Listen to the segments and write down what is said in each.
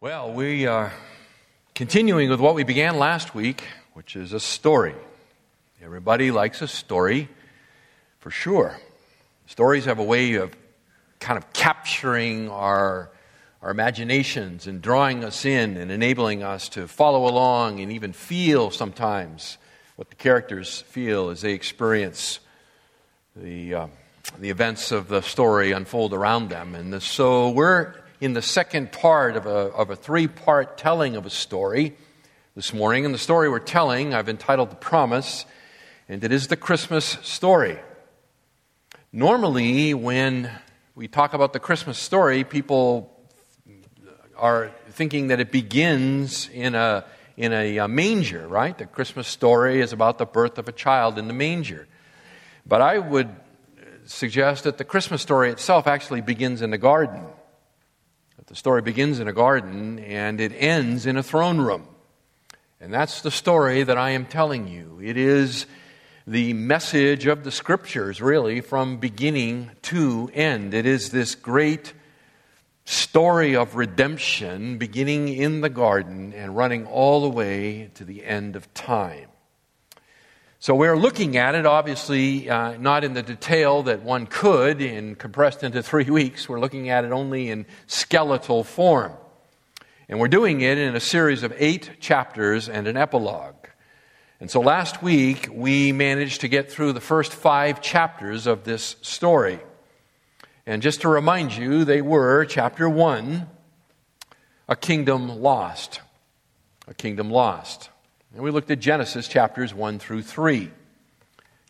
Well, we are continuing with what we began last week, which is a story. Everybody likes a story, for sure. Stories have a way of kind of capturing our, our imaginations and drawing us in and enabling us to follow along and even feel sometimes what the characters feel as they experience the, uh, the events of the story unfold around them. And so we're in the second part of a, of a three part telling of a story this morning. And the story we're telling, I've entitled The Promise, and it is the Christmas story. Normally, when we talk about the Christmas story, people are thinking that it begins in a, in a, a manger, right? The Christmas story is about the birth of a child in the manger. But I would suggest that the Christmas story itself actually begins in the garden. The story begins in a garden and it ends in a throne room. And that's the story that I am telling you. It is the message of the scriptures, really, from beginning to end. It is this great story of redemption beginning in the garden and running all the way to the end of time. So we're looking at it, obviously, uh, not in the detail that one could in compressed into three weeks. We're looking at it only in skeletal form. And we're doing it in a series of eight chapters and an epilogue. And so last week, we managed to get through the first five chapters of this story. And just to remind you, they were chapter one, a kingdom lost. A kingdom lost. And we looked at Genesis chapters 1 through 3.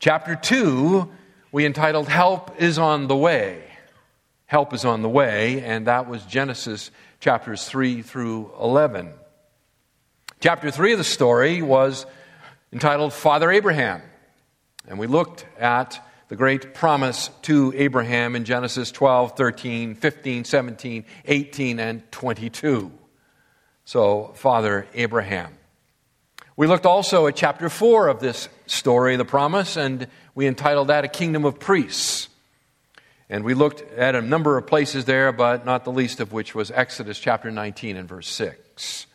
Chapter 2, we entitled Help is on the Way. Help is on the Way, and that was Genesis chapters 3 through 11. Chapter 3 of the story was entitled Father Abraham. And we looked at the great promise to Abraham in Genesis 12, 13, 15, 17, 18, and 22. So, Father Abraham. We looked also at chapter 4 of this story, the promise, and we entitled that A Kingdom of Priests. And we looked at a number of places there, but not the least of which was Exodus chapter 19 and verse 6.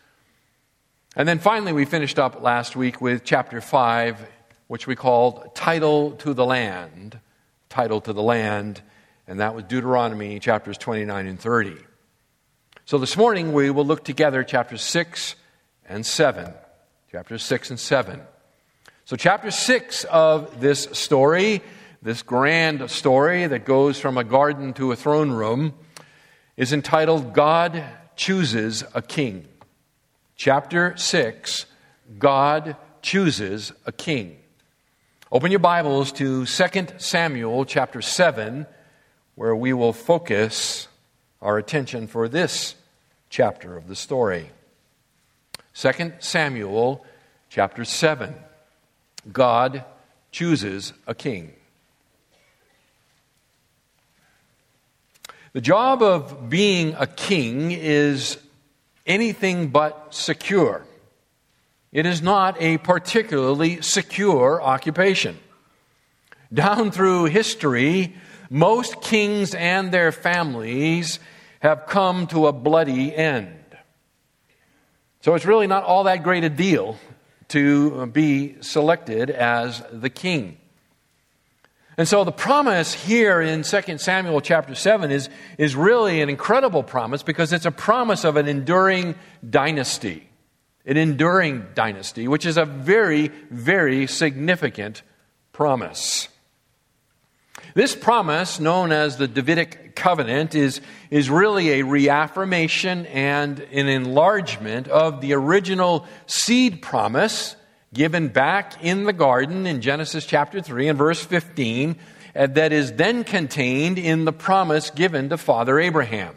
And then finally, we finished up last week with chapter 5, which we called Title to the Land. Title to the Land, and that was Deuteronomy chapters 29 and 30. So this morning, we will look together chapters 6 and 7 chapters 6 and 7. So, chapter 6 of this story, this grand story that goes from a garden to a throne room, is entitled God Chooses a King. Chapter 6 God Chooses a King. Open your Bibles to 2 Samuel chapter 7, where we will focus our attention for this chapter of the story. 2 Samuel chapter 7. God chooses a king. The job of being a king is anything but secure. It is not a particularly secure occupation. Down through history, most kings and their families have come to a bloody end. So it's really not all that great a deal to be selected as the king. And so the promise here in 2 Samuel chapter 7 is, is really an incredible promise because it's a promise of an enduring dynasty. An enduring dynasty, which is a very, very significant promise. This promise, known as the Davidic covenant, is, is really a reaffirmation and an enlargement of the original seed promise given back in the garden in Genesis chapter 3 and verse 15, uh, that is then contained in the promise given to Father Abraham.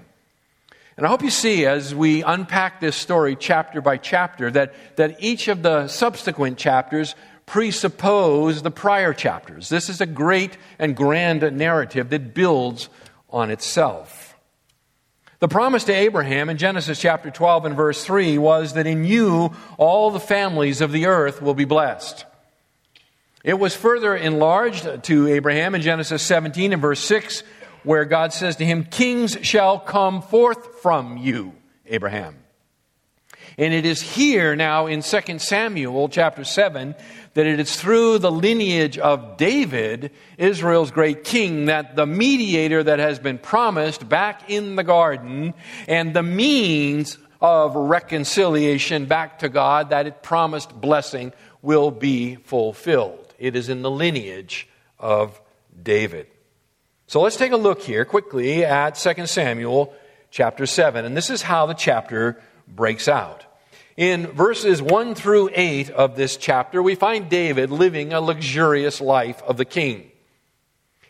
And I hope you see as we unpack this story chapter by chapter that, that each of the subsequent chapters presuppose the prior chapters. This is a great and grand narrative that builds on itself. The promise to Abraham in Genesis chapter 12 and verse 3 was that in you all the families of the earth will be blessed. It was further enlarged to Abraham in Genesis 17 and verse 6, where God says to him, Kings shall come forth from you, Abraham. And it is here now in 2 Samuel chapter 7 that it is through the lineage of David, Israel's great king, that the mediator that has been promised back in the garden and the means of reconciliation back to God, that it promised blessing will be fulfilled. It is in the lineage of David. So let's take a look here quickly at 2 Samuel chapter 7. And this is how the chapter breaks out. In verses 1 through 8 of this chapter, we find David living a luxurious life of the king.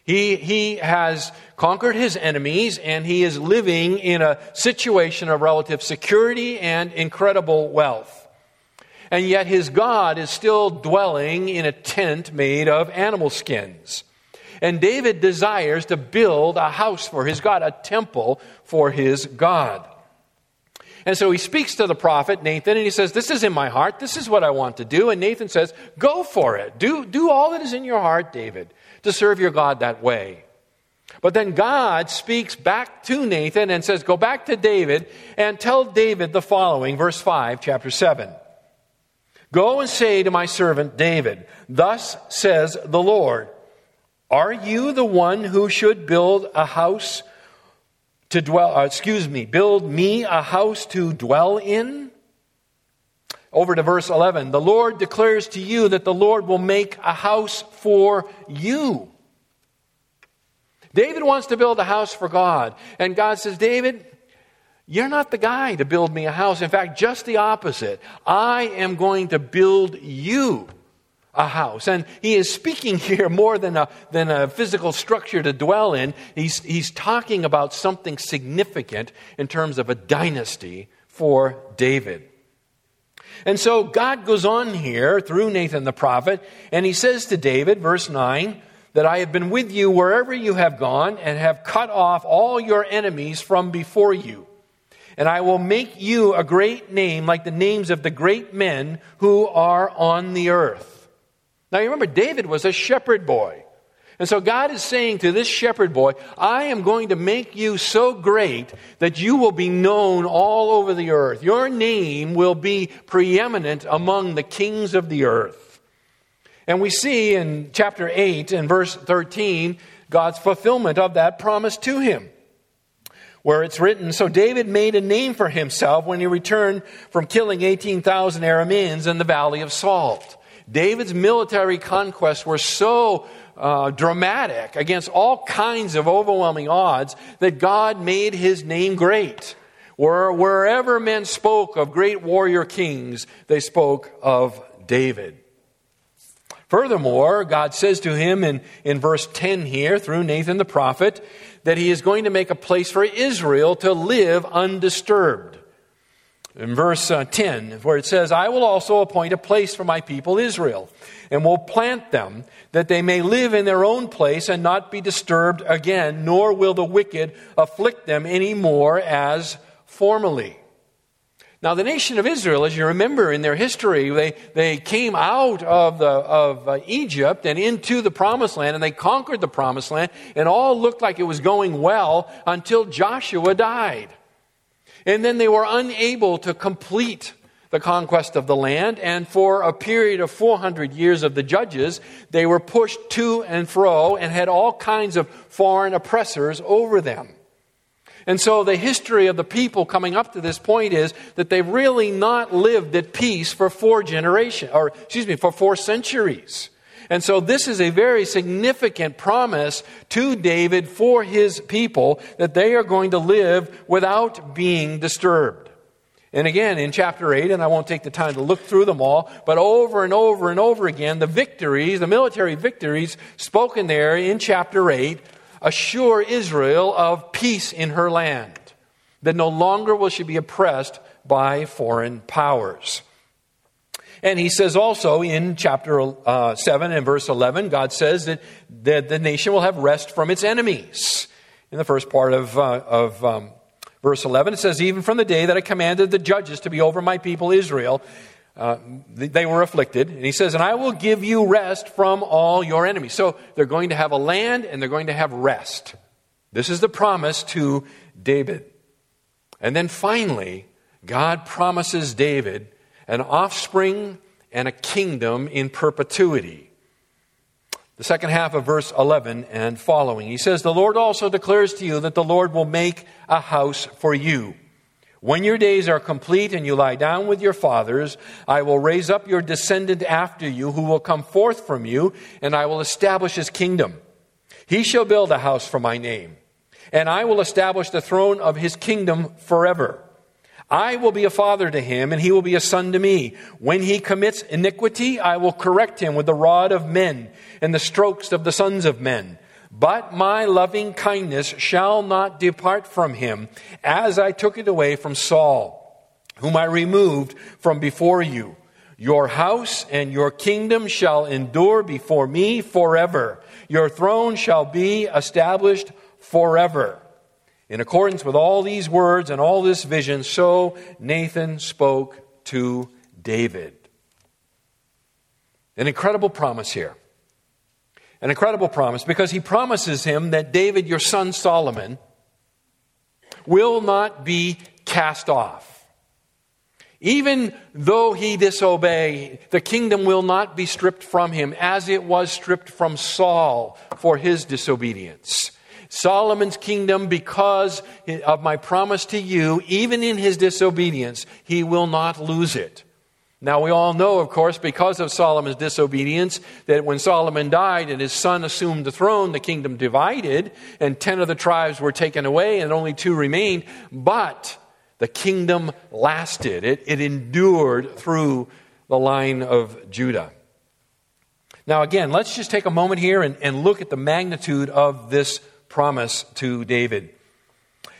He, he has conquered his enemies and he is living in a situation of relative security and incredible wealth. And yet his God is still dwelling in a tent made of animal skins. And David desires to build a house for his God, a temple for his God. And so he speaks to the prophet Nathan and he says, This is in my heart. This is what I want to do. And Nathan says, Go for it. Do, do all that is in your heart, David, to serve your God that way. But then God speaks back to Nathan and says, Go back to David and tell David the following, verse 5, chapter 7. Go and say to my servant David, Thus says the Lord, Are you the one who should build a house to dwell, uh, excuse me, build me a house to dwell in? Over to verse 11. The Lord declares to you that the Lord will make a house for you. David wants to build a house for God. And God says, David, you're not the guy to build me a house. In fact, just the opposite. I am going to build you a house. And he is speaking here more than a, than a physical structure to dwell in. He's, he's talking about something significant in terms of a dynasty for David. And so God goes on here through Nathan the prophet, and he says to David, verse 9, that I have been with you wherever you have gone and have cut off all your enemies from before you. And I will make you a great name like the names of the great men who are on the earth. Now you remember, David was a shepherd boy. And so God is saying to this shepherd boy, I am going to make you so great that you will be known all over the earth. Your name will be preeminent among the kings of the earth. And we see in chapter 8 and verse 13 God's fulfillment of that promise to him. Where it's written, So David made a name for himself when he returned from killing 18,000 Arameans in the valley of Salt. David's military conquests were so uh, dramatic against all kinds of overwhelming odds that God made his name great. Where, wherever men spoke of great warrior kings, they spoke of David. Furthermore, God says to him in, in verse 10 here, through Nathan the prophet, that he is going to make a place for Israel to live undisturbed in verse uh, 10, where it says, I will also appoint a place for my people Israel, and will plant them, that they may live in their own place and not be disturbed again, nor will the wicked afflict them any more as formerly. Now, the nation of Israel, as you remember in their history, they, they came out of, the, of uh, Egypt and into the promised land, and they conquered the promised land, and all looked like it was going well until Joshua died. And then they were unable to complete the conquest of the land, and for a period of 400 years of the judges, they were pushed to and fro and had all kinds of foreign oppressors over them. And so the history of the people coming up to this point is that they've really not lived at peace for four generations, or excuse me, for four centuries. And so this is a very significant promise to David for his people that they are going to live without being disturbed. And again, in chapter 8, and I won't take the time to look through them all, but over and over and over again, the victories, the military victories spoken there in chapter 8, assure Israel of peace in her land, that no longer will she be oppressed by foreign powers. And he says also in chapter uh, 7 and verse 11, God says that, that the nation will have rest from its enemies. In the first part of, uh, of um, verse 11, it says, Even from the day that I commanded the judges to be over my people Israel, uh, they were afflicted. And he says, And I will give you rest from all your enemies. So they're going to have a land and they're going to have rest. This is the promise to David. And then finally, God promises David an offspring and a kingdom in perpetuity. The second half of verse 11 and following. He says, The Lord also declares to you that the Lord will make a house for you. When your days are complete and you lie down with your fathers, I will raise up your descendant after you who will come forth from you, and I will establish his kingdom. He shall build a house for my name, and I will establish the throne of his kingdom forever. I will be a father to him, and he will be a son to me. When he commits iniquity, I will correct him with the rod of men and the strokes of the sons of men. But my loving kindness shall not depart from him, as I took it away from Saul, whom I removed from before you. Your house and your kingdom shall endure before me forever. Your throne shall be established forever. In accordance with all these words and all this vision, so Nathan spoke to David. An incredible promise here an incredible promise because he promises him that David, your son Solomon, will not be cast off. Even though he disobey, the kingdom will not be stripped from him as it was stripped from Saul for his disobedience. Solomon's kingdom, because of my promise to you, even in his disobedience, he will not lose it. Now, we all know, of course, because of Solomon's disobedience, that when Solomon died and his son assumed the throne, the kingdom divided, and ten of the tribes were taken away, and only two remained. But the kingdom lasted, it, it endured through the line of Judah. Now, again, let's just take a moment here and, and look at the magnitude of this promise to David.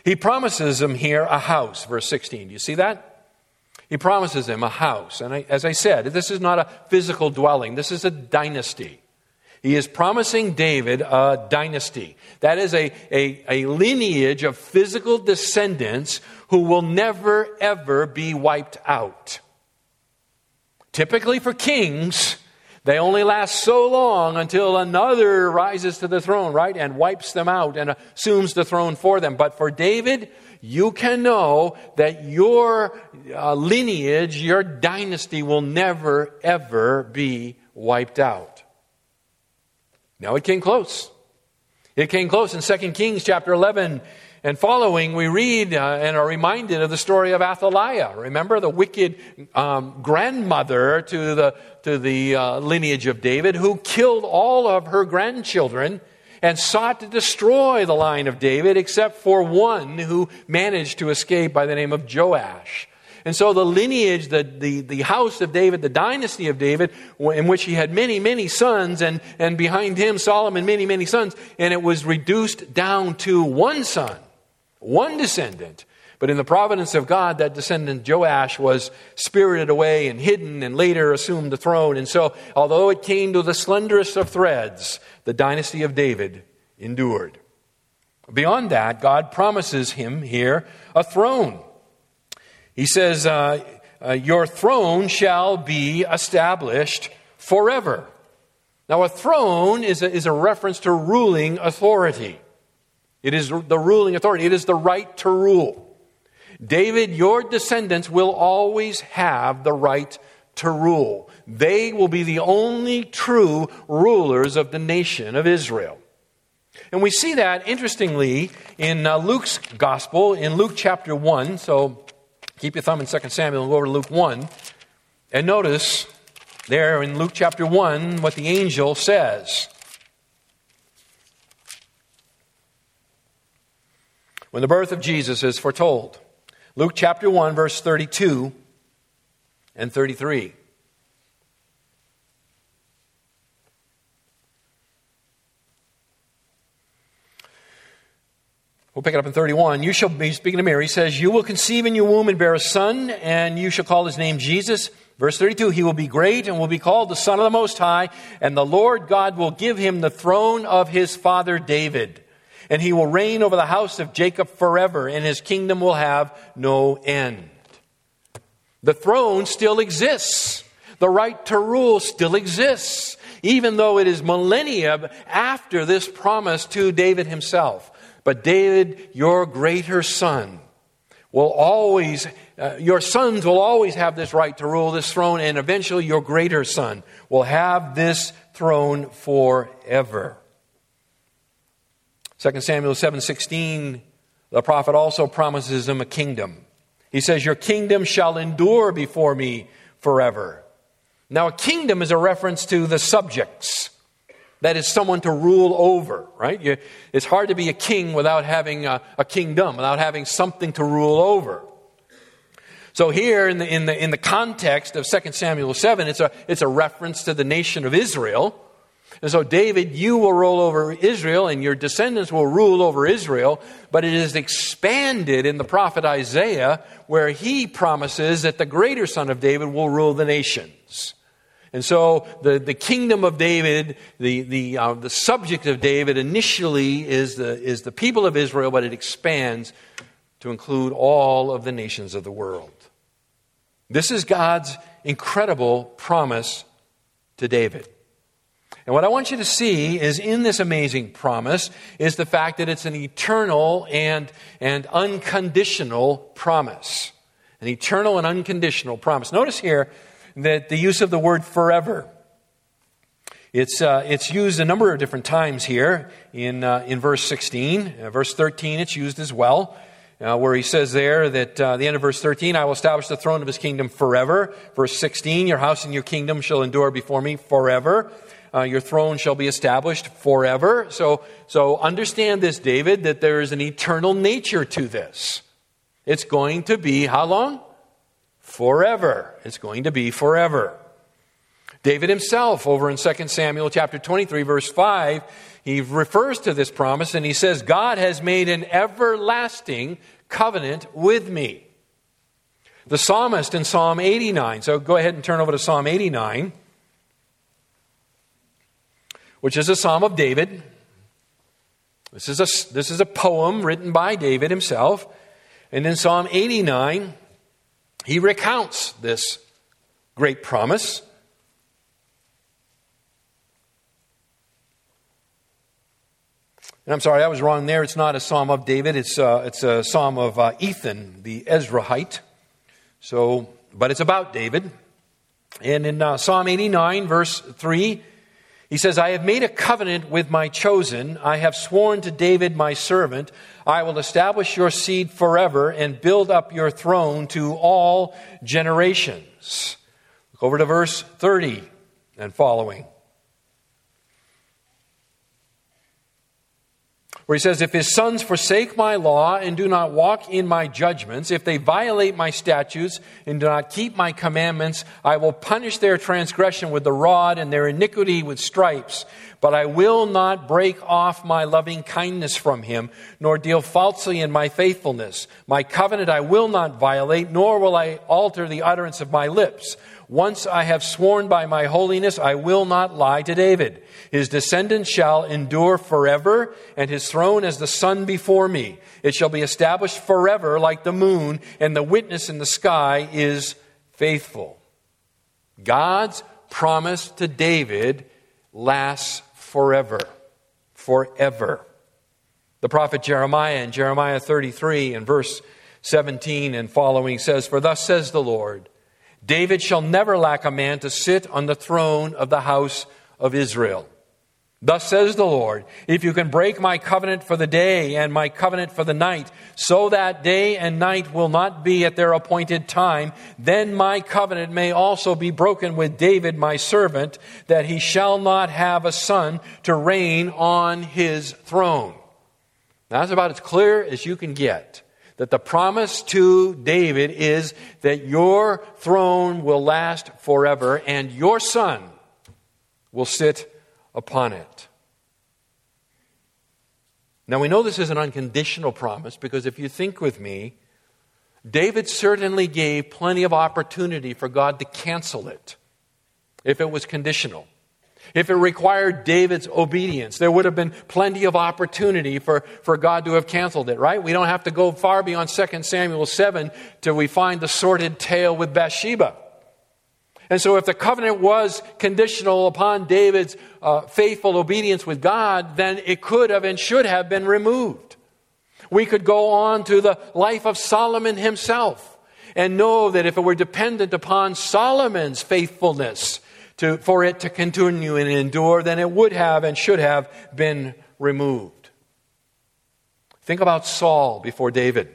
He promises him here a house, verse 16. Do you see that? He promises him a house. And I, as I said, this is not a physical dwelling, this is a dynasty. He is promising David a dynasty. That is a, a, a lineage of physical descendants who will never, ever be wiped out. Typically, for kings, they only last so long until another rises to the throne, right, and wipes them out and assumes the throne for them. But for David, you can know that your uh, lineage, your dynasty will never, ever be wiped out. Now it came close. It came close in 2 Kings chapter 11 and following, we read uh, and are reminded of the story of Athaliah. Remember the wicked um, grandmother to the, to the uh, lineage of David who killed all of her grandchildren and sought to destroy the line of David, except for one who managed to escape by the name of Joash. And so the lineage, the, the, the house of David, the dynasty of David, in which he had many, many sons, and, and behind him Solomon, many, many sons, and it was reduced down to one son, one descendant. But in the providence of God, that descendant Joash was spirited away and hidden and later assumed the throne. And so, although it came to the slenderest of threads, the dynasty of David endured. Beyond that, God promises him here a throne. He says, uh, uh, Your throne shall be established forever. Now, a throne is a, is a reference to ruling authority. It is the ruling authority, it is the right to rule. David, your descendants will always have the right to rule. They will be the only true rulers of the nation of Israel. And we see that, interestingly, in uh, Luke's gospel, in Luke chapter 1. So keep your thumb in 2 Samuel and go over to Luke 1. And notice there in Luke chapter 1 what the angel says. When the birth of Jesus is foretold. Luke chapter 1, verse 32 and 33. We'll pick it up in 31. You shall be, speaking to Mary, He says, You will conceive in your womb and bear a son, and you shall call his name Jesus. Verse 32, He will be great and will be called the Son of the Most High, and the Lord God will give him the throne of his father David. And he will reign over the house of Jacob forever, and his kingdom will have no end. The throne still exists. The right to rule still exists, even though it is millennia after this promise to David himself. But David, your greater son, will always, uh, your sons will always have this right to rule this throne, and eventually your greater son will have this throne forever. 2 Samuel 7:16 the prophet also promises him a kingdom. He says your kingdom shall endure before me forever. Now a kingdom is a reference to the subjects. That is someone to rule over, right? You, it's hard to be a king without having a, a kingdom, without having something to rule over. So here in the, in the, in the context of 2 Samuel 7, it's a, it's a reference to the nation of Israel. And so, David, you will rule over Israel and your descendants will rule over Israel, but it is expanded in the prophet Isaiah where he promises that the greater son of David will rule the nations. And so the, the kingdom of David, the, the, uh, the subject of David initially is the, is the people of Israel, but it expands to include all of the nations of the world. This is God's incredible promise to David. And what I want you to see is in this amazing promise is the fact that it's an eternal and, and unconditional promise. An eternal and unconditional promise. Notice here that the use of the word forever. It's, uh, it's used a number of different times here in, uh, in verse 16. Uh, verse 13, it's used as well, uh, where he says there that uh, the end of verse 13, I will establish the throne of his kingdom forever. Verse 16, your house and your kingdom shall endure before me forever. Uh, your throne shall be established forever. So, so understand this, David, that there is an eternal nature to this. It's going to be how long? Forever. It's going to be forever. David himself, over in 2 Samuel chapter 23, verse 5, he refers to this promise and he says, God has made an everlasting covenant with me. The psalmist in Psalm 89, so go ahead and turn over to Psalm 89, which is a psalm of David. This is a, this is a poem written by David himself. And in Psalm 89, he recounts this great promise. And I'm sorry, I was wrong there. It's not a psalm of David. It's, uh, it's a psalm of uh, Ethan, the Ezrahite. So, but it's about David. And in uh, Psalm 89, verse 3, he says, I have made a covenant with my chosen. I have sworn to David, my servant, I will establish your seed forever and build up your throne to all generations. Look over to verse 30 and following. Where he says, If his sons forsake my law and do not walk in my judgments, if they violate my statutes and do not keep my commandments, I will punish their transgression with the rod and their iniquity with stripes. But I will not break off my loving kindness from him, nor deal falsely in my faithfulness. My covenant I will not violate, nor will I alter the utterance of my lips. Once I have sworn by my holiness, I will not lie to David. His descendants shall endure forever, and his throne as the sun before me. It shall be established forever like the moon, and the witness in the sky is faithful. God's promise to David lasts forever. Forever. The prophet Jeremiah in Jeremiah 33 and verse 17 and following says, For thus says the Lord, David shall never lack a man to sit on the throne of the house of Israel. Thus says the Lord, if you can break my covenant for the day and my covenant for the night, so that day and night will not be at their appointed time, then my covenant may also be broken with David my servant, that he shall not have a son to reign on his throne. Now, that's about as clear as you can get that the promise to David is that your throne will last forever and your son will sit upon it. Now we know this is an unconditional promise because if you think with me, David certainly gave plenty of opportunity for God to cancel it if it was conditional. If it required David's obedience, there would have been plenty of opportunity for, for God to have canceled it, right? We don't have to go far beyond 2 Samuel 7 till we find the sordid tale with Bathsheba. And so, if the covenant was conditional upon David's uh, faithful obedience with God, then it could have and should have been removed. We could go on to the life of Solomon himself and know that if it were dependent upon Solomon's faithfulness to, for it to continue and endure, than it would have and should have been removed. Think about Saul before David.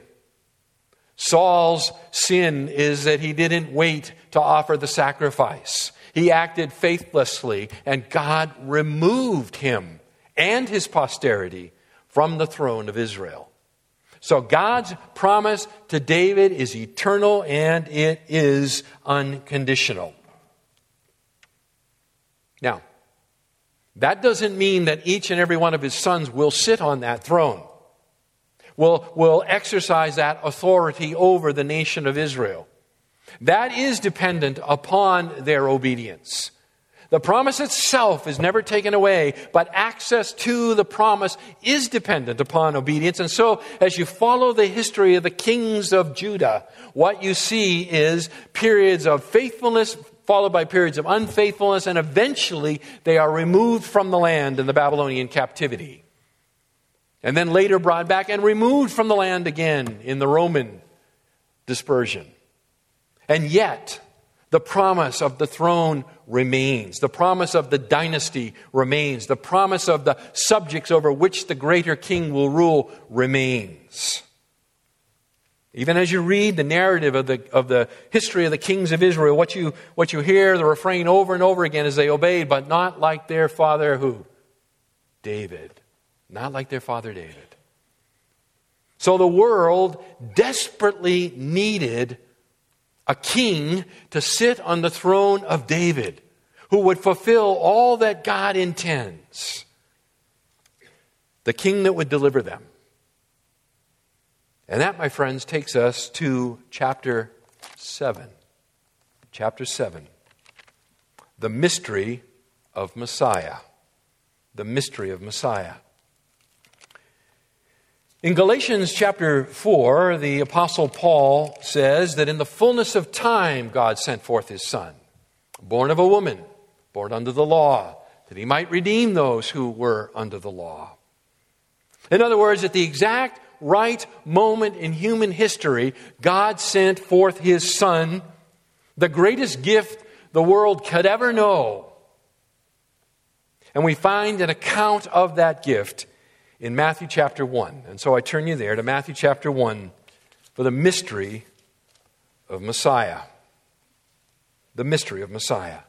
Saul's sin is that he didn't wait to offer the sacrifice. He acted faithlessly, and God removed him and his posterity from the throne of Israel. So God's promise to David is eternal and it is unconditional. Now, that doesn't mean that each and every one of his sons will sit on that throne will, will exercise that authority over the nation of Israel. That is dependent upon their obedience. The promise itself is never taken away, but access to the promise is dependent upon obedience. And so, as you follow the history of the kings of Judah, what you see is periods of faithfulness followed by periods of unfaithfulness, and eventually they are removed from the land in the Babylonian captivity and then later brought back and removed from the land again in the Roman dispersion. And yet, the promise of the throne remains. The promise of the dynasty remains. The promise of the subjects over which the greater king will rule remains. Even as you read the narrative of the, of the history of the kings of Israel, what you, what you hear, the refrain over and over again is they obeyed, but not like their father who? David not like their father David. So the world desperately needed a king to sit on the throne of David who would fulfill all that God intends. The king that would deliver them. And that, my friends, takes us to chapter 7. Chapter 7. The mystery of Messiah. The mystery of Messiah. In Galatians chapter 4, the Apostle Paul says that in the fullness of time, God sent forth his Son, born of a woman, born under the law, that he might redeem those who were under the law. In other words, at the exact right moment in human history, God sent forth his Son, the greatest gift the world could ever know. And we find an account of that gift in Matthew chapter 1. And so I turn you there to Matthew chapter 1 for the mystery of Messiah. The mystery of Messiah.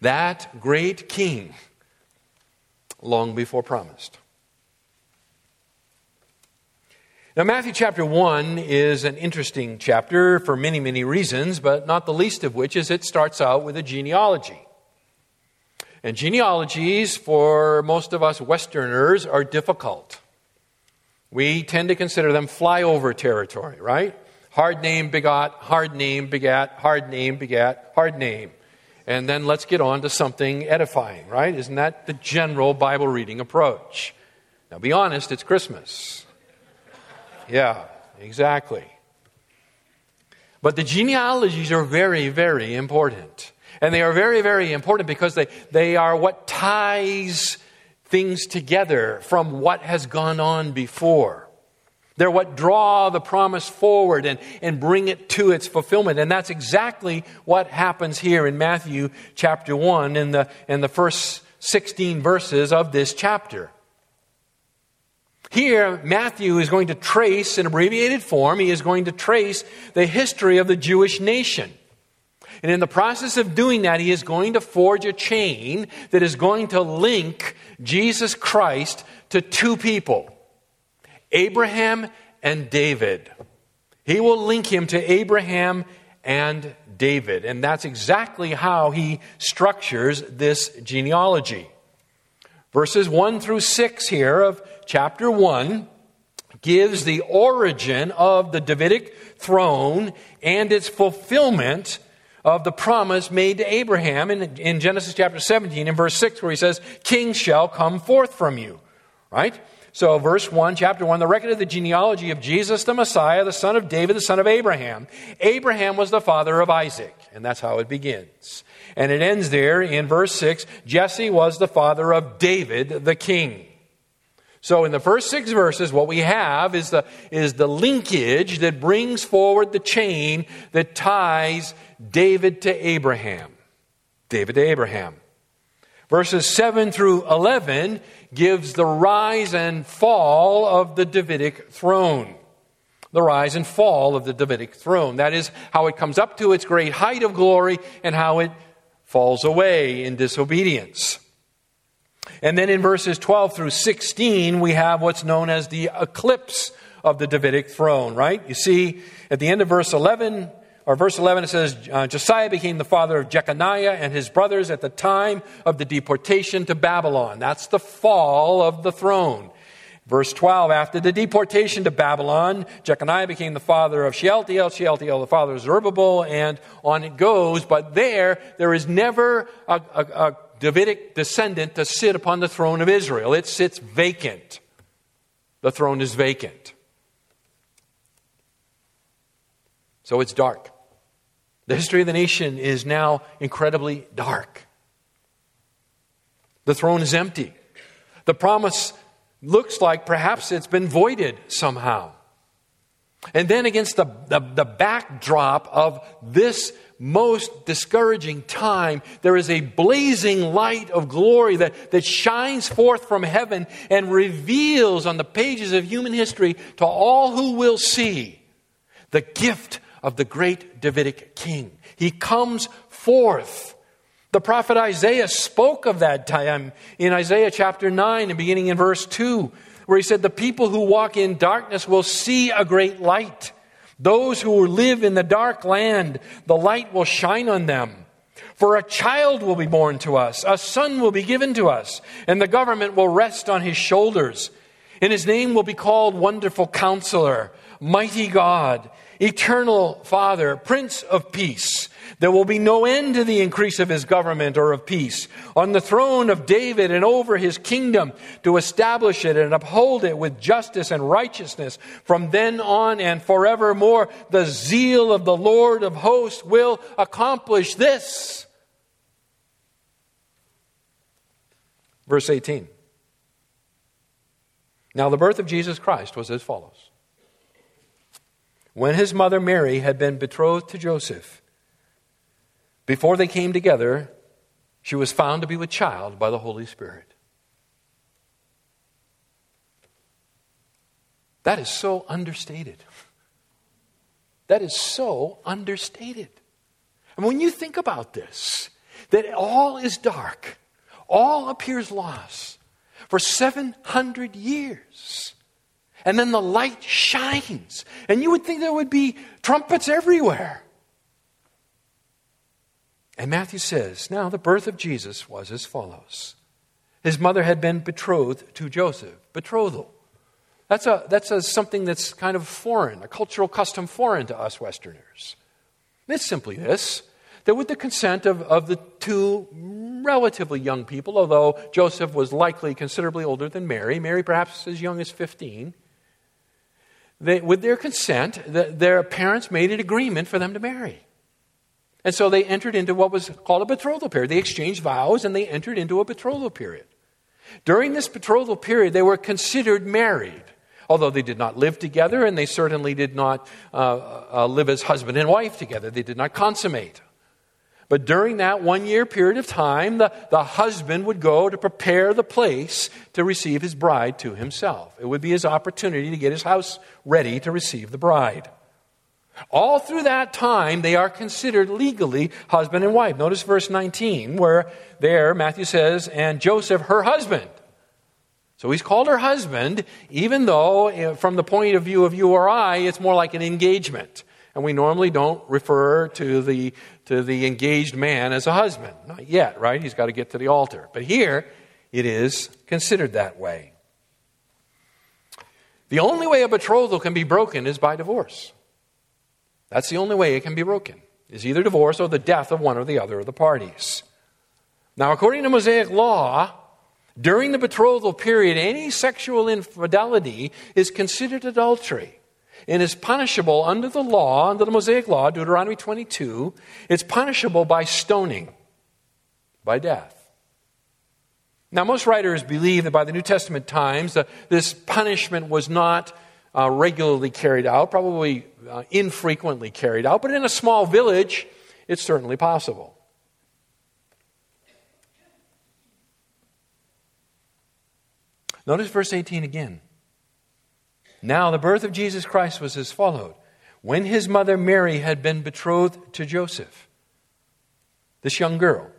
That great king, long before promised. Now, Matthew chapter 1 is an interesting chapter for many, many reasons, but not the least of which is it starts out with a genealogy. And genealogies, for most of us Westerners, are difficult. We tend to consider them flyover territory, right? Hard name begot, hard name begat, hard name begat, hard name. And then let's get on to something edifying, right? Isn't that the general Bible reading approach? Now, be honest, it's Christmas. Yeah, exactly. But the genealogies are very, very important. And they are very, very important because they, they are what ties things together from what has gone on before. They're what draw the promise forward and, and bring it to its fulfillment. And that's exactly what happens here in Matthew chapter 1 in the, in the first 16 verses of this chapter. Here, Matthew is going to trace, in abbreviated form, he is going to trace the history of the Jewish nation. And in the process of doing that, he is going to forge a chain that is going to link Jesus Christ to two people Abraham and David. He will link him to Abraham and David. And that's exactly how he structures this genealogy. Verses 1 through 6 here of chapter 1 gives the origin of the Davidic throne and its fulfillment of the promise made to Abraham in, in Genesis chapter 17 in verse 6 where he says, Kings shall come forth from you. Right? So, verse 1, chapter 1, the record of the genealogy of Jesus the Messiah, the son of David, the son of Abraham. Abraham was the father of Isaac, and that's how it begins. And it ends there in verse 6 Jesse was the father of David the king. So, in the first six verses, what we have is the, is the linkage that brings forward the chain that ties David to Abraham. David to Abraham. Verses 7 through 11 gives the rise and fall of the Davidic throne. The rise and fall of the Davidic throne. That is how it comes up to its great height of glory and how it falls away in disobedience. And then in verses 12 through 16, we have what's known as the eclipse of the Davidic throne, right? You see, at the end of verse 11, or verse 11, it says, uh, Josiah became the father of Jeconiah and his brothers at the time of the deportation to Babylon. That's the fall of the throne. Verse 12, after the deportation to Babylon, Jeconiah became the father of Shealtiel, Shealtiel the father of Zerubbabel, and on it goes. But there, there is never a, a, a Davidic descendant to sit upon the throne of Israel. It sits vacant. The throne is vacant. So it's dark. The history of the nation is now incredibly dark. The throne is empty. The promise looks like perhaps it's been voided somehow. And then, against the, the, the, backdrop of this most discouraging time, there is a blazing light of glory that, that shines forth from heaven and reveals on the pages of human history to all who will see the gift of the great Davidic king. He comes forth. The prophet Isaiah spoke of that time in Isaiah chapter 9 and beginning in verse 2, where he said, The people who walk in darkness will see a great light. Those who live in the dark land, the light will shine on them. For a child will be born to us, a son will be given to us, and the government will rest on his shoulders. And his name will be called Wonderful Counselor, Mighty God, Eternal Father, Prince of Peace. There will be no end to the increase of his government or of peace on the throne of David and over his kingdom to establish it and uphold it with justice and righteousness from then on and forevermore. The zeal of the Lord of hosts will accomplish this. Verse 18. Now, the birth of Jesus Christ was as follows. When his mother Mary had been betrothed to Joseph, before they came together, she was found to be with child by the Holy Spirit. That is so understated. That is so understated. And when you think about this, that all is dark, all appears lost for 700 years. And then the light shines. And you would think there would be trumpets everywhere. And Matthew says, Now the birth of Jesus was as follows. His mother had been betrothed to Joseph. Betrothal. That's, a, that's a, something that's kind of foreign, a cultural custom foreign to us Westerners. It's simply this that with the consent of, of the two relatively young people, although Joseph was likely considerably older than Mary, Mary perhaps as young as 15, they, with their consent, the, their parents made an agreement for them to marry. And so they entered into what was called a betrothal period. They exchanged vows and they entered into a betrothal period. During this betrothal period, they were considered married, although they did not live together and they certainly did not uh, uh, live as husband and wife together. They did not consummate. But during that one year period of time, the, the husband would go to prepare the place to receive his bride to himself. It would be his opportunity to get his house ready to receive the bride. All through that time, they are considered legally husband and wife. Notice verse 19, where there Matthew says, and Joseph, her husband. So he's called her husband, even though, from the point of view of you or I, it's more like an engagement. And we normally don't refer to the, to the engaged man as a husband. Not yet, right? He's got to get to the altar. But here, it is considered that way. The only way a betrothal can be broken is by divorce. That's the only way it can be broken, is either divorce or the death of one or the other of the parties. Now, according to Mosaic law, during the betrothal period, any sexual infidelity is considered adultery and is punishable under the law, under the Mosaic law, Deuteronomy 22, it's punishable by stoning, by death. Now, most writers believe that by the New Testament times, uh, this punishment was not uh, regularly carried out, probably uh, infrequently carried out, but in a small village, it's certainly possible. Notice verse 18 again. Now, the birth of Jesus Christ was as followed. When his mother Mary had been betrothed to Joseph, this young girl,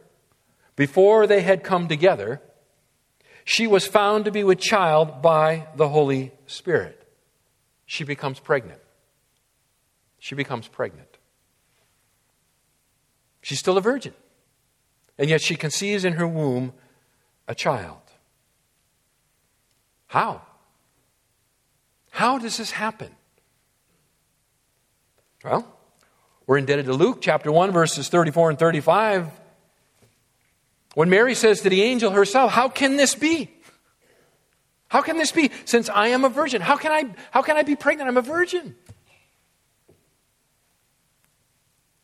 before they had come together, she was found to be with child by the Holy Spirit. She becomes pregnant. She becomes pregnant. She's still a virgin. And yet she conceives in her womb a child. How? How does this happen? Well, we're indebted to Luke chapter 1, verses 34 and 35. When Mary says to the angel herself, How can this be? How can this be? Since I am a virgin, how can I, how can I be pregnant? I'm a virgin.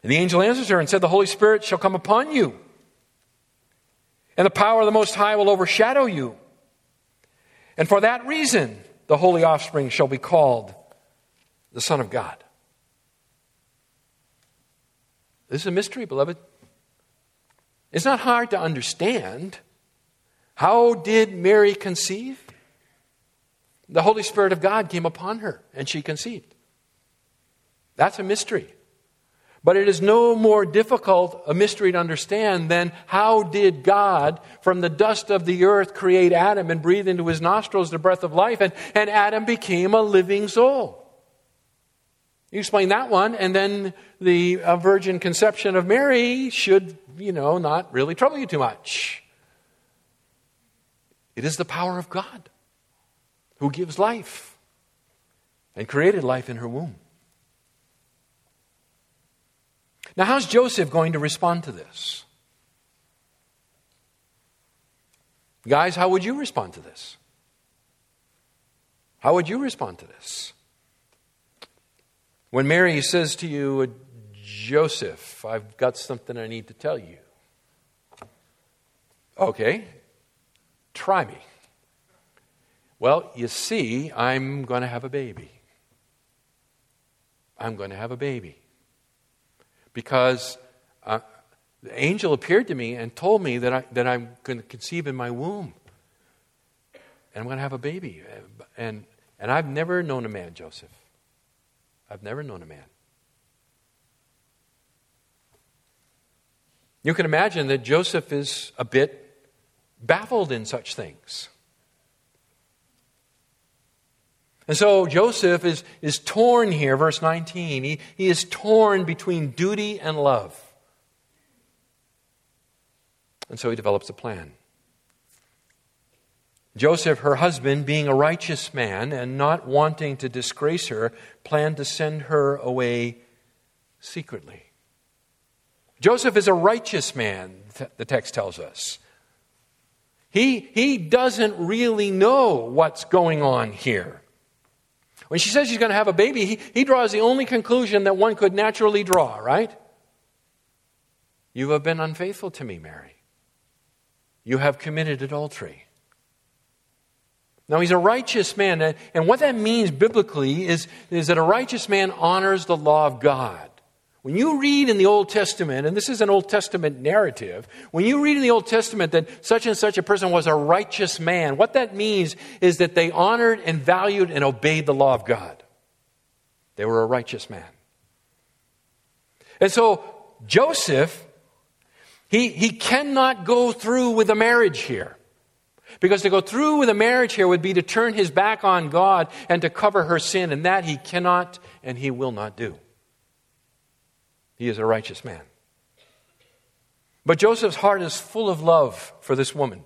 And the angel answers her and said, The Holy Spirit shall come upon you, and the power of the Most High will overshadow you. And for that reason, the holy offspring shall be called the Son of God. This is a mystery, beloved. It's not hard to understand. How did Mary conceive? The Holy Spirit of God came upon her and she conceived. That's a mystery. But it is no more difficult a mystery to understand than how did God, from the dust of the earth, create Adam and breathe into his nostrils the breath of life, and, and Adam became a living soul. You explain that one, and then the uh, virgin conception of Mary should, you know, not really trouble you too much. It is the power of God who gives life and created life in her womb. Now, how's Joseph going to respond to this? Guys, how would you respond to this? How would you respond to this? When Mary says to you, Joseph, I've got something I need to tell you. Okay, try me. Well, you see, I'm going to have a baby. I'm going to have a baby. Because uh, the angel appeared to me and told me that, I, that I'm going to conceive in my womb. And I'm going to have a baby. And, and I've never known a man, Joseph. I've never known a man. You can imagine that Joseph is a bit baffled in such things. And so Joseph is, is torn here, verse 19. He, he is torn between duty and love. And so he develops a plan. Joseph, her husband, being a righteous man and not wanting to disgrace her, planned to send her away secretly. Joseph is a righteous man, the text tells us. He, he doesn't really know what's going on here. When she says she's going to have a baby, he, he draws the only conclusion that one could naturally draw, right? You have been unfaithful to me, Mary. You have committed adultery. Now, he's a righteous man, and what that means biblically is, is that a righteous man honors the law of God. When you read in the Old Testament, and this is an Old Testament narrative, when you read in the Old Testament that such and such a person was a righteous man, what that means is that they honored and valued and obeyed the law of God. They were a righteous man. And so Joseph, he, he cannot go through with a marriage here. Because to go through with a marriage here would be to turn his back on God and to cover her sin, and that he cannot and he will not do. He is a righteous man. But Joseph's heart is full of love for this woman.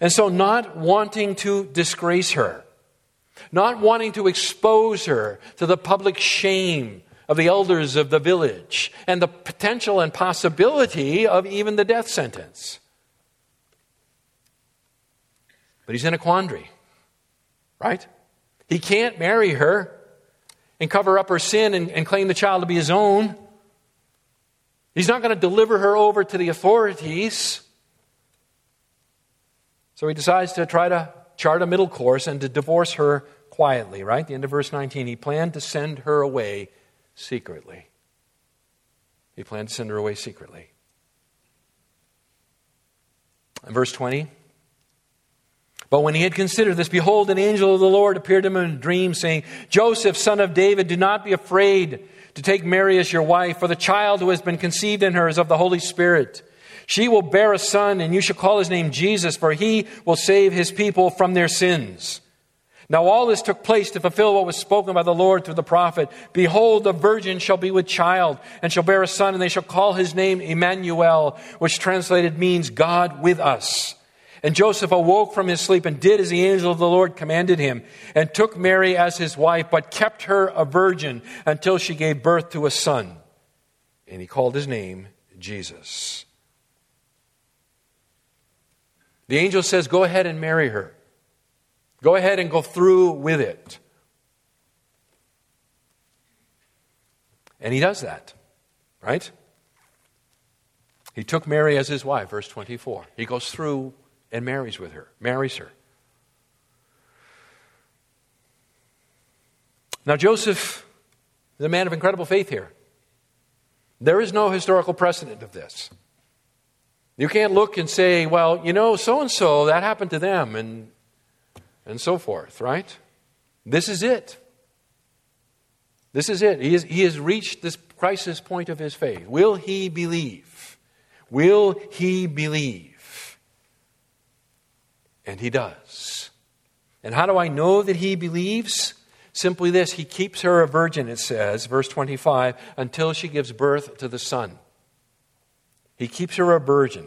And so, not wanting to disgrace her, not wanting to expose her to the public shame of the elders of the village and the potential and possibility of even the death sentence. But he's in a quandary, right? He can't marry her and cover up her sin and, and claim the child to be his own. He's not going to deliver her over to the authorities. So he decides to try to chart a middle course and to divorce her quietly, right? The end of verse 19. He planned to send her away secretly. He planned to send her away secretly. In verse 20, but when he had considered this, behold, an angel of the Lord appeared to him in a dream, saying, Joseph, son of David, do not be afraid to take Mary as your wife, for the child who has been conceived in her is of the Holy Spirit. She will bear a son, and you shall call his name Jesus, for he will save his people from their sins. Now all this took place to fulfill what was spoken by the Lord through the prophet. Behold, the virgin shall be with child, and shall bear a son, and they shall call his name Emmanuel, which translated means God with us. And Joseph awoke from his sleep and did as the angel of the Lord commanded him, and took Mary as his wife, but kept her a virgin until she gave birth to a son. And he called his name Jesus. The angel says, Go ahead and marry her. Go ahead and go through with it. And he does that, right? He took Mary as his wife, verse 24. He goes through and marries with her, marries her. Now, Joseph is a man of incredible faith here. There is no historical precedent of this. You can't look and say, well, you know, so and so, that happened to them, and, and so forth, right? This is it. This is it. He, is, he has reached this crisis point of his faith. Will he believe? Will he believe? And he does. And how do I know that he believes? Simply this He keeps her a virgin, it says, verse 25, until she gives birth to the Son. He keeps her a virgin.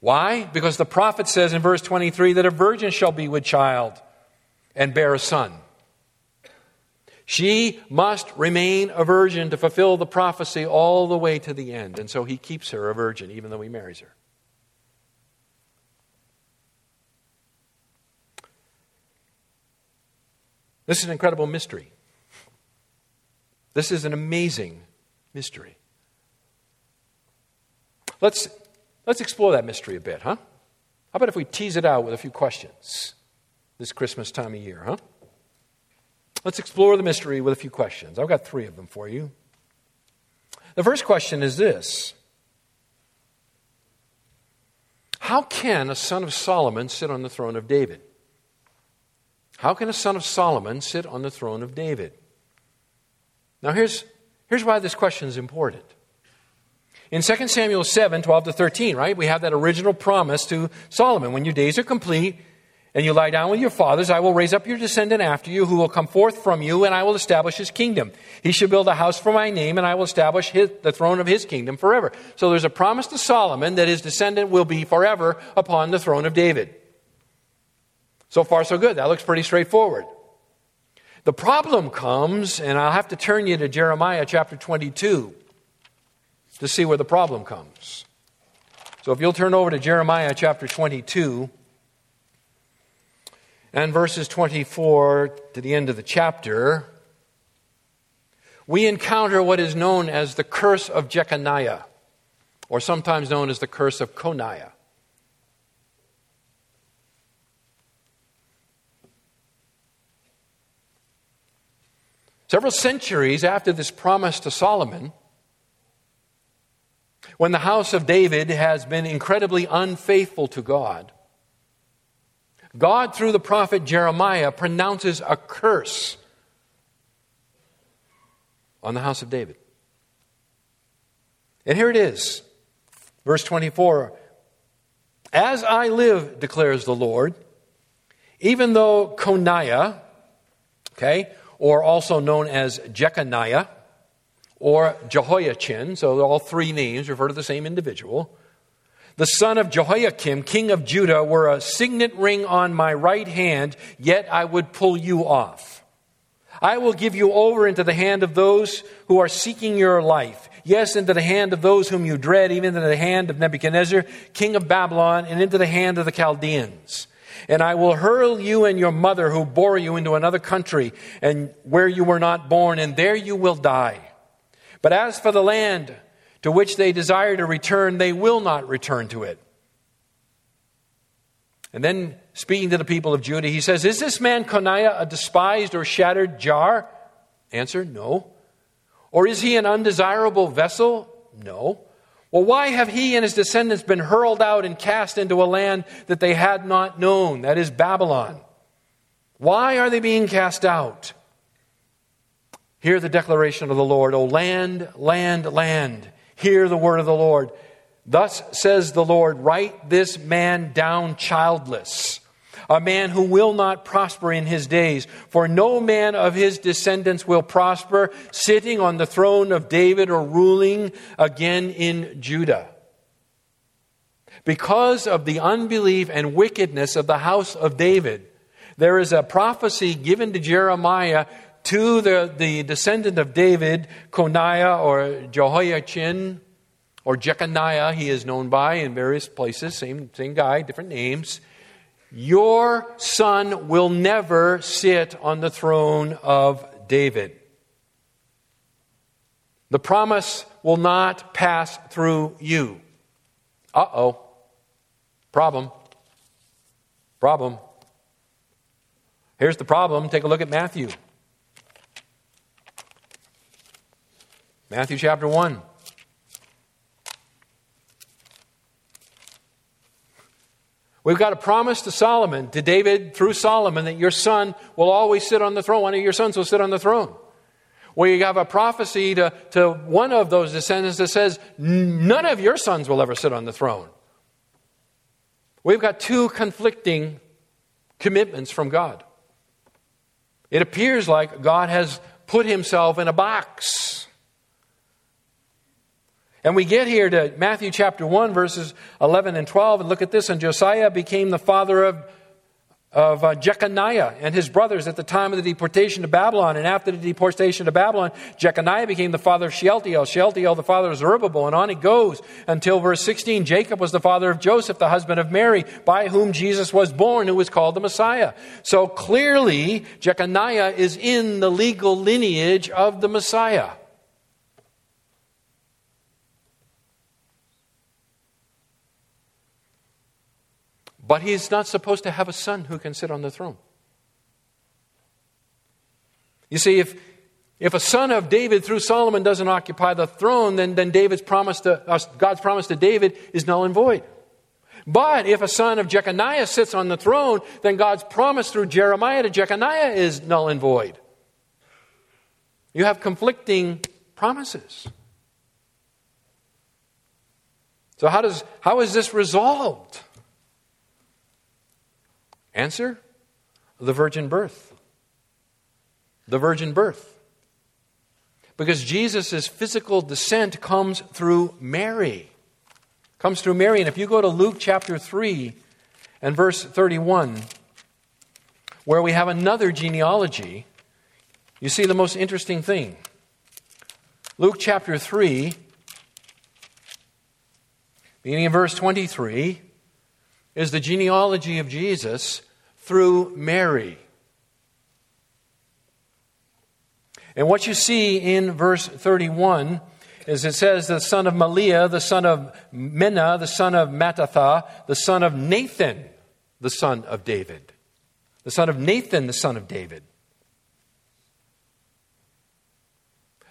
Why? Because the prophet says in verse 23 that a virgin shall be with child and bear a son. She must remain a virgin to fulfill the prophecy all the way to the end. And so he keeps her a virgin, even though he marries her. This is an incredible mystery. This is an amazing mystery. Let's, let's explore that mystery a bit, huh? How about if we tease it out with a few questions this Christmas time of year, huh? Let's explore the mystery with a few questions. I've got three of them for you. The first question is this How can a son of Solomon sit on the throne of David? How can a son of Solomon sit on the throne of David? Now, here's, here's why this question is important. In 2 Samuel 7, 12 to 13, right, we have that original promise to Solomon. When your days are complete and you lie down with your fathers, I will raise up your descendant after you who will come forth from you, and I will establish his kingdom. He shall build a house for my name, and I will establish his, the throne of his kingdom forever. So there's a promise to Solomon that his descendant will be forever upon the throne of David. So far, so good. That looks pretty straightforward. The problem comes, and I'll have to turn you to Jeremiah chapter 22 to see where the problem comes. So if you'll turn over to Jeremiah chapter 22 and verses 24 to the end of the chapter, we encounter what is known as the curse of Jeconiah, or sometimes known as the curse of Coniah. Several centuries after this promise to Solomon, when the house of David has been incredibly unfaithful to God, God, through the prophet Jeremiah, pronounces a curse on the house of David. And here it is, verse 24 As I live, declares the Lord, even though Coniah, okay, or also known as Jeconiah, or Jehoiachin, so all three names refer to the same individual. The son of Jehoiakim, king of Judah, were a signet ring on my right hand, yet I would pull you off. I will give you over into the hand of those who are seeking your life. Yes, into the hand of those whom you dread, even into the hand of Nebuchadnezzar, king of Babylon, and into the hand of the Chaldeans. And I will hurl you and your mother who bore you into another country and where you were not born, and there you will die. But as for the land to which they desire to return, they will not return to it. And then, speaking to the people of Judah, he says, Is this man Coniah a despised or shattered jar? Answer, no. Or is he an undesirable vessel? No. Well, why have he and his descendants been hurled out and cast into a land that they had not known? That is Babylon. Why are they being cast out? Hear the declaration of the Lord, O land, land, land. Hear the word of the Lord. Thus says the Lord, write this man down childless, a man who will not prosper in his days, for no man of his descendants will prosper, sitting on the throne of David or ruling again in Judah. Because of the unbelief and wickedness of the house of David, there is a prophecy given to Jeremiah to the, the descendant of David, Coniah or Jehoiachin or Jeconiah, he is known by in various places, same, same guy, different names. Your son will never sit on the throne of David. The promise will not pass through you. Uh oh. Problem. Problem. Here's the problem. Take a look at Matthew. Matthew chapter 1. We've got a promise to Solomon, to David through Solomon, that your son will always sit on the throne. One of your sons will sit on the throne. We have a prophecy to, to one of those descendants that says, none of your sons will ever sit on the throne. We've got two conflicting commitments from God. It appears like God has put himself in a box. And we get here to Matthew chapter 1, verses 11 and 12, and look at this. And Josiah became the father of, of uh, Jeconiah and his brothers at the time of the deportation to Babylon. And after the deportation to Babylon, Jeconiah became the father of Shealtiel, Shealtiel the father of Zerubbabel. And on it goes until verse 16. Jacob was the father of Joseph, the husband of Mary, by whom Jesus was born, who was called the Messiah. So clearly, Jeconiah is in the legal lineage of the Messiah. But he's not supposed to have a son who can sit on the throne. You see, if, if a son of David through Solomon doesn't occupy the throne, then, then David's promise to, uh, God's promise to David is null and void. But if a son of Jeconiah sits on the throne, then God's promise through Jeremiah to Jeconiah is null and void. You have conflicting promises. So, how, does, how is this resolved? Answer the virgin birth. The virgin birth. Because Jesus' physical descent comes through Mary. Comes through Mary. And if you go to Luke chapter 3 and verse 31, where we have another genealogy, you see the most interesting thing. Luke chapter 3, beginning in verse 23 is the genealogy of Jesus through Mary. And what you see in verse 31 is it says the son of Melea, the son of Menna, the son of Mattatha, the son of Nathan, the son of David. The son of Nathan, the son of David.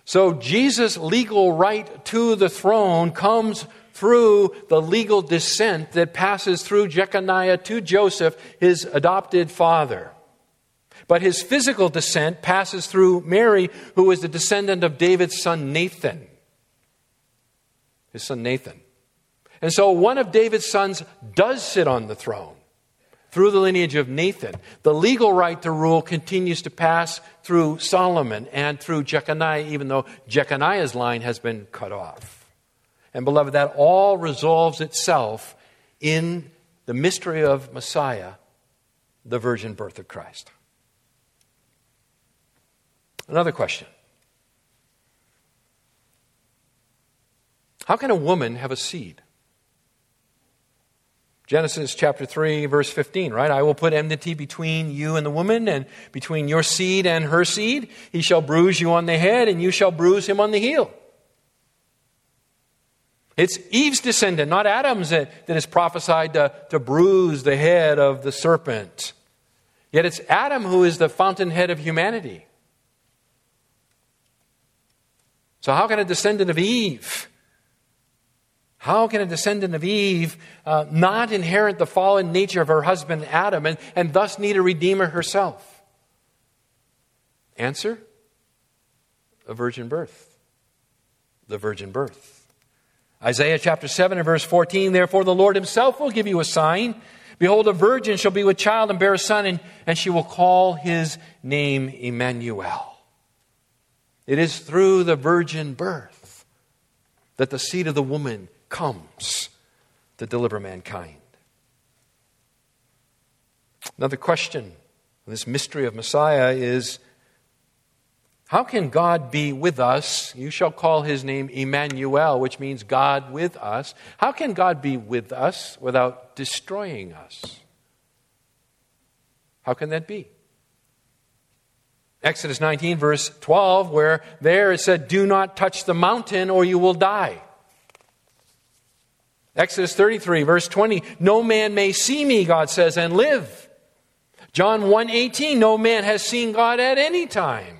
So Jesus' legal right to the throne comes through the legal descent that passes through Jeconiah to Joseph, his adopted father. But his physical descent passes through Mary, who is the descendant of David's son Nathan. His son Nathan. And so one of David's sons does sit on the throne through the lineage of Nathan. The legal right to rule continues to pass through Solomon and through Jeconiah, even though Jeconiah's line has been cut off. And beloved, that all resolves itself in the mystery of Messiah, the virgin birth of Christ. Another question How can a woman have a seed? Genesis chapter 3, verse 15, right? I will put enmity between you and the woman, and between your seed and her seed. He shall bruise you on the head, and you shall bruise him on the heel. It's Eve's descendant, not Adam's, that, that is prophesied to, to bruise the head of the serpent. Yet it's Adam who is the fountainhead of humanity. So, how can a descendant of Eve, how can a descendant of Eve uh, not inherit the fallen nature of her husband Adam and, and thus need a redeemer herself? Answer a virgin birth. The virgin birth. Isaiah chapter 7 and verse 14 Therefore, the Lord himself will give you a sign. Behold, a virgin shall be with child and bear a son, and, and she will call his name Emmanuel. It is through the virgin birth that the seed of the woman comes to deliver mankind. Another question this mystery of Messiah is how can God be with us? You shall call his name Emmanuel, which means God with us. How can God be with us without destroying us? How can that be? Exodus 19, verse 12, where there it said, Do not touch the mountain or you will die. Exodus 33, verse 20, No man may see me, God says, and live. John 1 18, No man has seen God at any time.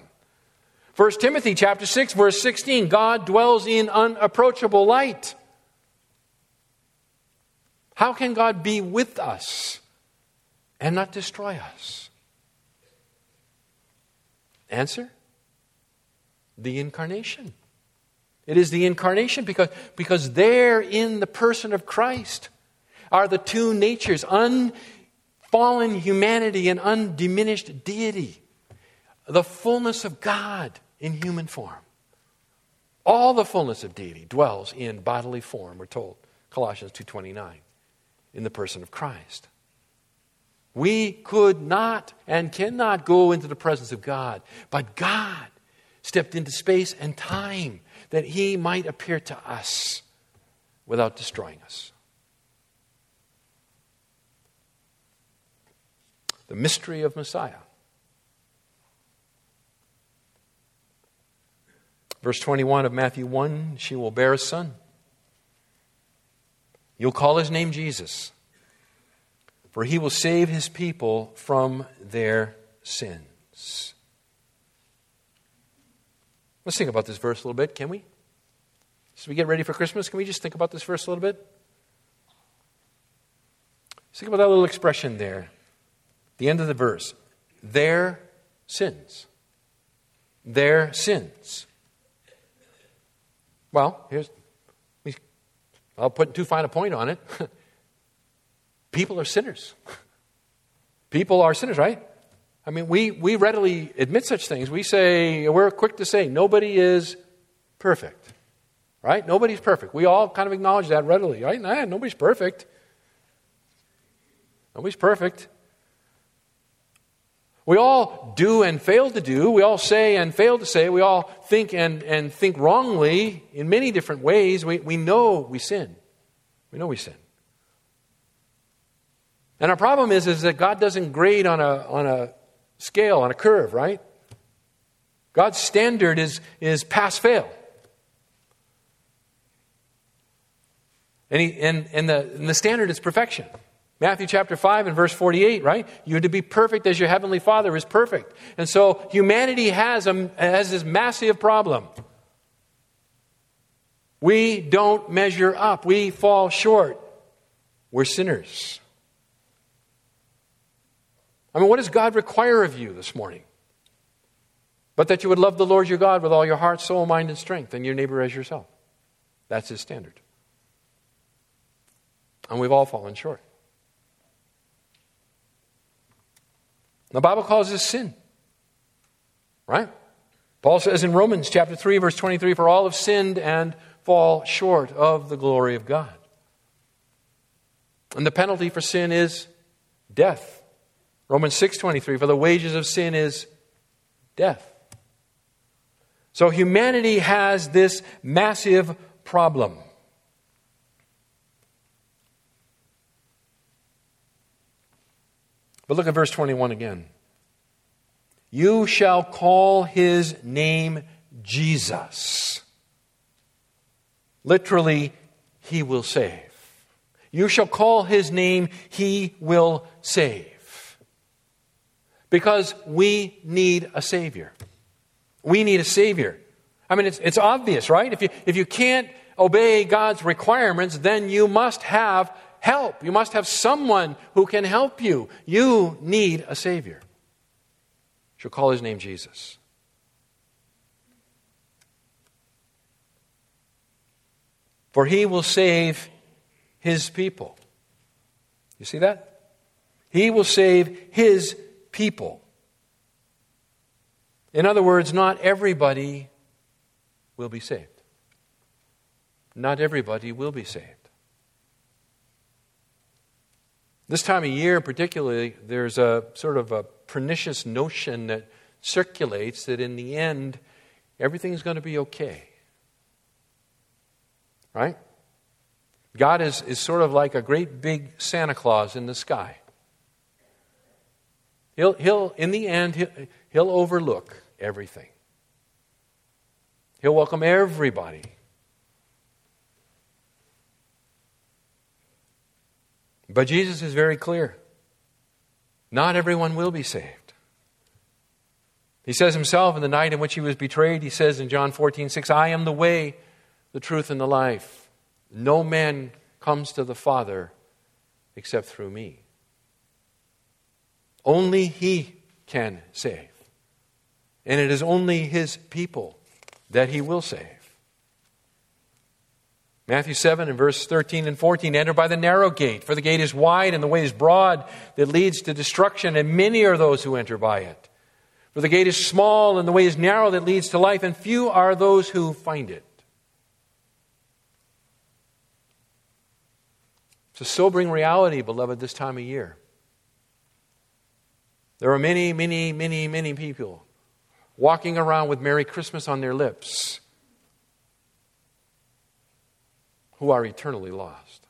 1 Timothy chapter 6, verse 16, God dwells in unapproachable light. How can God be with us and not destroy us? Answer the incarnation. It is the incarnation because, because there in the person of Christ are the two natures unfallen humanity and undiminished deity, the fullness of God in human form. All the fullness of deity dwells in bodily form, we're told, Colossians 2:29, in the person of Christ. We could not and cannot go into the presence of God, but God stepped into space and time that He might appear to us without destroying us. The mystery of Messiah. Verse 21 of Matthew 1 She will bear a son. You'll call his name Jesus for he will save his people from their sins. Let's think about this verse a little bit, can we? As we get ready for Christmas, can we just think about this verse a little bit? Think about that little expression there. The end of the verse. Their sins. Their sins. Well, here's, I'll put too fine a point on it. People are sinners. People are sinners, right? I mean, we, we readily admit such things. We say, we're quick to say, nobody is perfect, right? Nobody's perfect. We all kind of acknowledge that readily, right? Nah, nobody's perfect. Nobody's perfect. We all do and fail to do. We all say and fail to say. We all think and, and think wrongly in many different ways. We, we know we sin. We know we sin. And our problem is, is that God doesn't grade on a, on a scale, on a curve, right? God's standard is, is pass fail. And, he, and, and, the, and the standard is perfection. Matthew chapter 5 and verse 48, right? You're to be perfect as your heavenly Father is perfect. And so humanity has, a, has this massive problem. We don't measure up, we fall short. We're sinners. I mean, what does God require of you this morning? But that you would love the Lord your God with all your heart, soul, mind, and strength, and your neighbor as yourself. That's his standard. And we've all fallen short. The Bible calls this sin. Right? Paul says in Romans chapter 3, verse 23, For all have sinned and fall short of the glory of God. And the penalty for sin is death. Romans 6:23 for the wages of sin is death. So humanity has this massive problem. But look at verse 21 again. You shall call his name Jesus. Literally, he will save. You shall call his name, he will save. Because we need a Savior. We need a Savior. I mean, it's, it's obvious, right? If you, if you can't obey God's requirements, then you must have help. You must have someone who can help you. You need a Savior. She'll call his name Jesus. For he will save his people. You see that? He will save his people. In other words, not everybody will be saved. Not everybody will be saved. This time of year, particularly, there's a sort of a pernicious notion that circulates that in the end, everything's going to be okay. Right? God is, is sort of like a great big Santa Claus in the sky. He'll, he'll in the end, he'll, he'll overlook everything. He'll welcome everybody. But Jesus is very clear. Not everyone will be saved. He says himself in the night in which he was betrayed, he says in John 14, 6, I am the way, the truth, and the life. No man comes to the Father except through me. Only He can save. And it is only His people that He will save. Matthew 7 and verse 13 and 14 enter by the narrow gate, for the gate is wide and the way is broad that leads to destruction, and many are those who enter by it. For the gate is small and the way is narrow that leads to life, and few are those who find it. It's a sobering reality, beloved, this time of year. There are many, many, many, many people walking around with Merry Christmas on their lips who are eternally lost.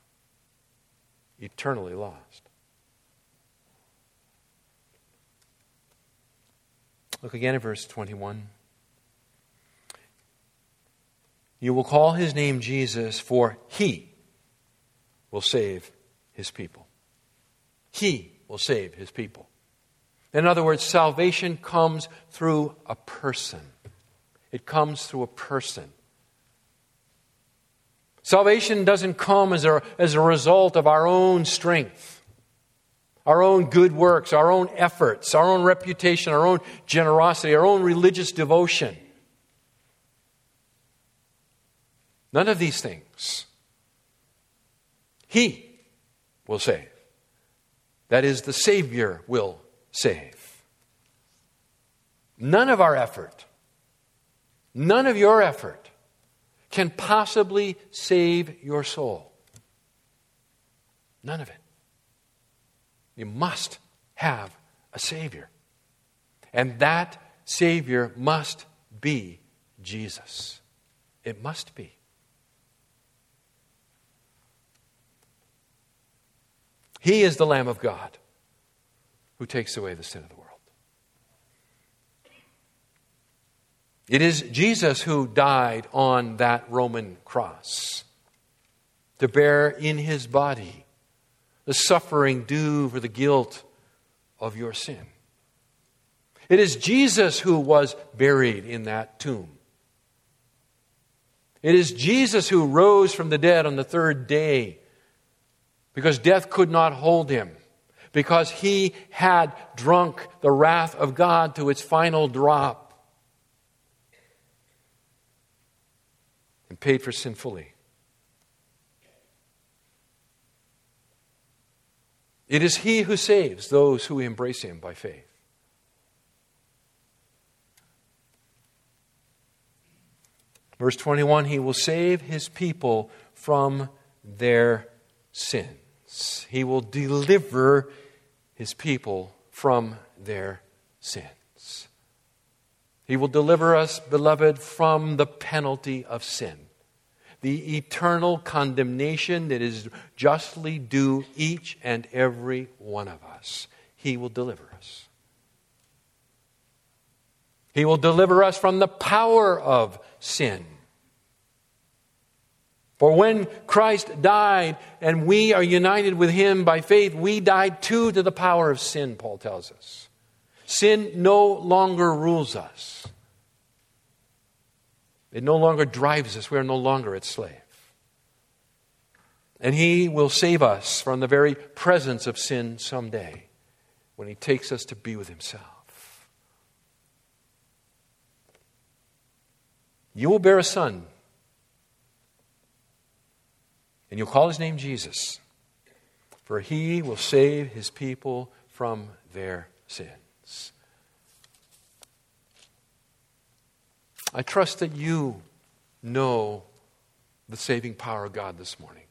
Eternally lost. Look again at verse 21. You will call his name Jesus, for he will save his people. He will save his people. In other words, salvation comes through a person. It comes through a person. Salvation doesn't come as a, as a result of our own strength, our own good works, our own efforts, our own reputation, our own generosity, our own religious devotion. None of these things. He will save. That is, the Savior will save. None of our effort, none of your effort can possibly save your soul. None of it. You must have a Savior. And that Savior must be Jesus. It must be. He is the Lamb of God who takes away the sin of the world. It is Jesus who died on that Roman cross to bear in his body the suffering due for the guilt of your sin. It is Jesus who was buried in that tomb. It is Jesus who rose from the dead on the third day because death could not hold him, because he had drunk the wrath of God to its final drop and paid for sin fully. It is he who saves those who embrace him by faith. Verse 21 He will save his people from their sins, He will deliver his people from their sins. He will deliver us, beloved, from the penalty of sin, the eternal condemnation that is justly due each and every one of us. He will deliver us. He will deliver us from the power of sin. For when Christ died and we are united with him by faith, we died too to the power of sin, Paul tells us. Sin no longer rules us, it no longer drives us. We are no longer its slave. And he will save us from the very presence of sin someday when he takes us to be with himself. You will bear a son and you'll call his name Jesus, for he will save his people from their sins. I trust that you know the saving power of God this morning.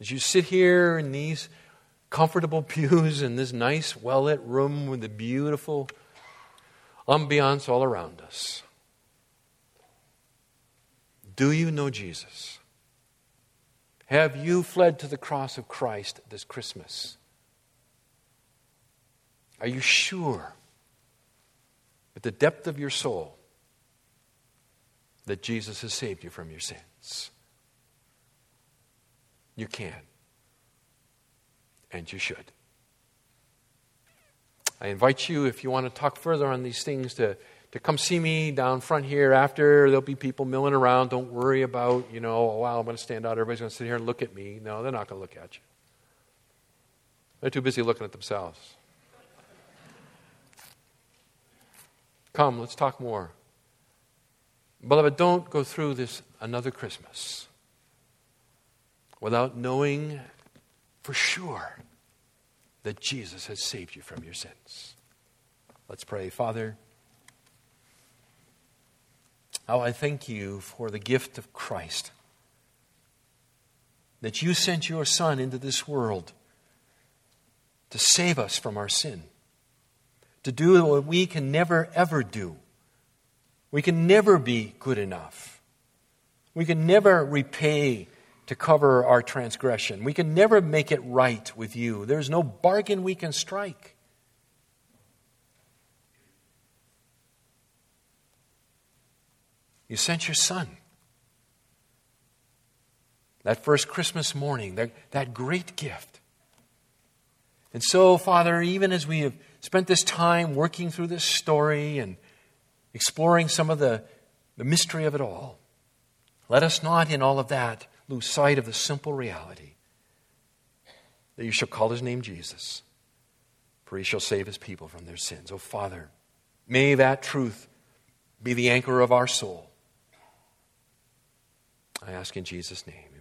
As you sit here in these comfortable pews in this nice, well lit room with the beautiful ambiance all around us, do you know Jesus? Have you fled to the cross of Christ this Christmas? Are you sure, at the depth of your soul, that Jesus has saved you from your sins? You can, and you should. I invite you, if you want to talk further on these things, to to come see me down front here after. There'll be people milling around. Don't worry about, you know, oh, wow, I'm going to stand out. Everybody's going to sit here and look at me. No, they're not going to look at you. They're too busy looking at themselves. Come, let's talk more. Beloved, don't go through this another Christmas without knowing for sure that Jesus has saved you from your sins. Let's pray. Father, how I thank you for the gift of Christ. That you sent your Son into this world to save us from our sin, to do what we can never, ever do. We can never be good enough. We can never repay to cover our transgression. We can never make it right with you. There's no bargain we can strike. You sent your son. That first Christmas morning, that, that great gift. And so, Father, even as we have spent this time working through this story and exploring some of the, the mystery of it all, let us not, in all of that, lose sight of the simple reality that you shall call his name Jesus, for he shall save his people from their sins. Oh, Father, may that truth be the anchor of our soul. I ask in Jesus' name.